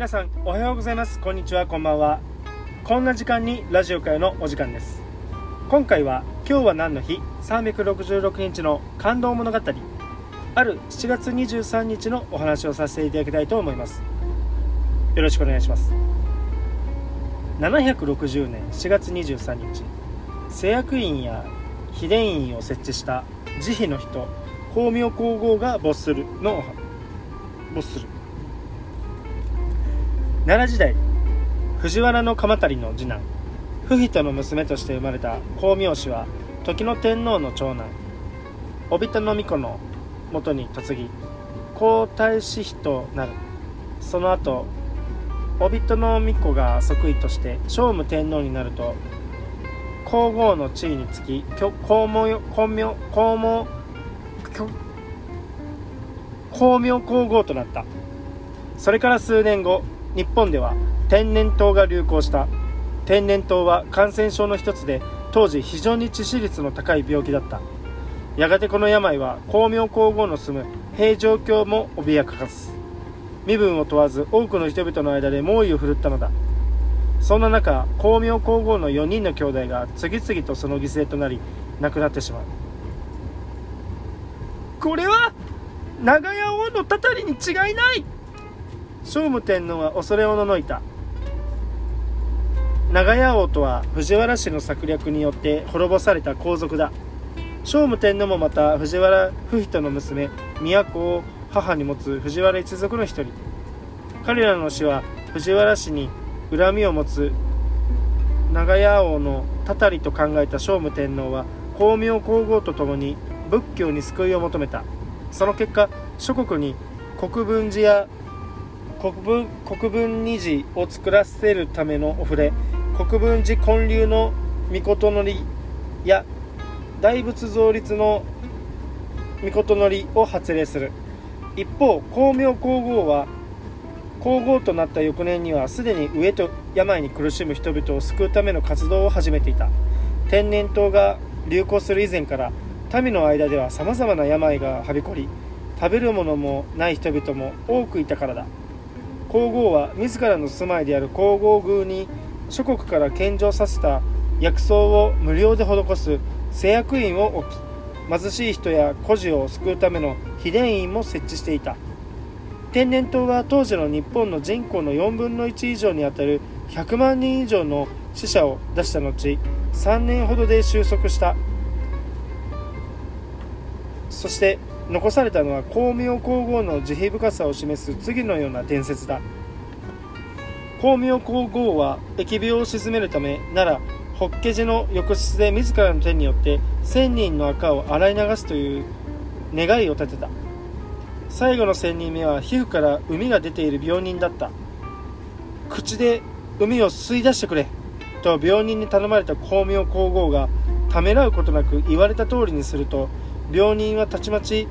皆さんおはようございます。こんにちは。こんばんは。こんな時間にラジオ会のお時間です。今回は今日は何の日？366日の感動物語。ある7月23日のお話をさせていただきたいと思います。よろしくお願いします。760年7月23日製薬院や秘伝院を設置した慈悲の人光明皇后が没するの没する。奈良時代藤原の鎌足の次男不人の娘として生まれた光明氏は時の天皇の長男おびたの巫女のもとに嫁ぎ皇太子妃となる。その後おびとの巫女が即位として聖武天皇になると皇后の地位につき皇明皇明皇明光明皇后となった。それから数年後日本では天然痘が流行した。天然痘は感染症の一つで当時非常に致死率の高い病気だった。やがてこの病は光明皇后の住む平城京も脅かす。身分を問わず多くの人々の間で猛威を振るったのだ。そんな中光明皇后の4人の兄弟が次々とその犠牲となり亡くなってしまう。これは長屋王のたたりに違いない。聖武天皇は恐れおののいた。長屋王とは藤原氏の策略によって滅ぼされた皇族だ。聖武天皇もまた藤原不人の娘都を母に持つ藤原一族の一人。彼らの死は藤原氏に恨みを持つ長屋王のたたりと考えた聖武天皇は光明皇后と共に仏教に救いを求めた。その結果諸国に国分寺や国分国分二寺を作らせるためのお触れ国分寺建立の御のりや大仏造立の御のりを発令する。一方光明皇后は皇后となった翌年にはすでに飢えと病に苦しむ人々を救うための活動を始めていた。天然痘が流行する以前から民の間ではさまざまな病がはびこり食べるものもない人々も多くいたからだ。皇后は自らの住まいである皇后宮に諸国から献上させた薬草を無料で施す製薬院を置き貧しい人や孤児を救うための秘伝院も設置していた。天然痘は当時の日本の人口の4分の1以上にあたる100万人以上の死者を出した後3年ほどで収束した。そして残されたのは光明皇后の慈悲深さを示す次のような伝説だ。光明皇后は疫病を鎮めるため奈良法華寺の浴室で自らの手によって千人の赤を洗い流すという願いを立てた。最後の千人目は皮膚から膿が出ている病人だった。口で膿を吸い出してくれ。と病人に頼まれた光明皇后がためらうことなく言われた通りにすると病人はたちまち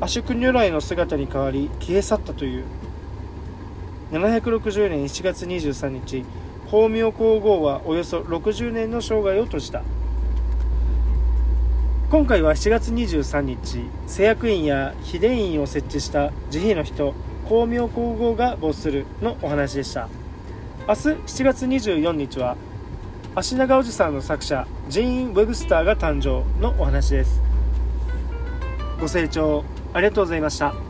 アシュク如来の姿に変わり消え去ったという。760年1月23日光明皇后はおよそ60年の生涯を閉じた。今回は7月23日製薬院や秘伝院を設置した慈悲の人光明皇后が没するのお話でした。明日7月24日は足長おじさんの作者ジーン・ウェブスターが誕生のお話です。ご清聴ありがとうございました。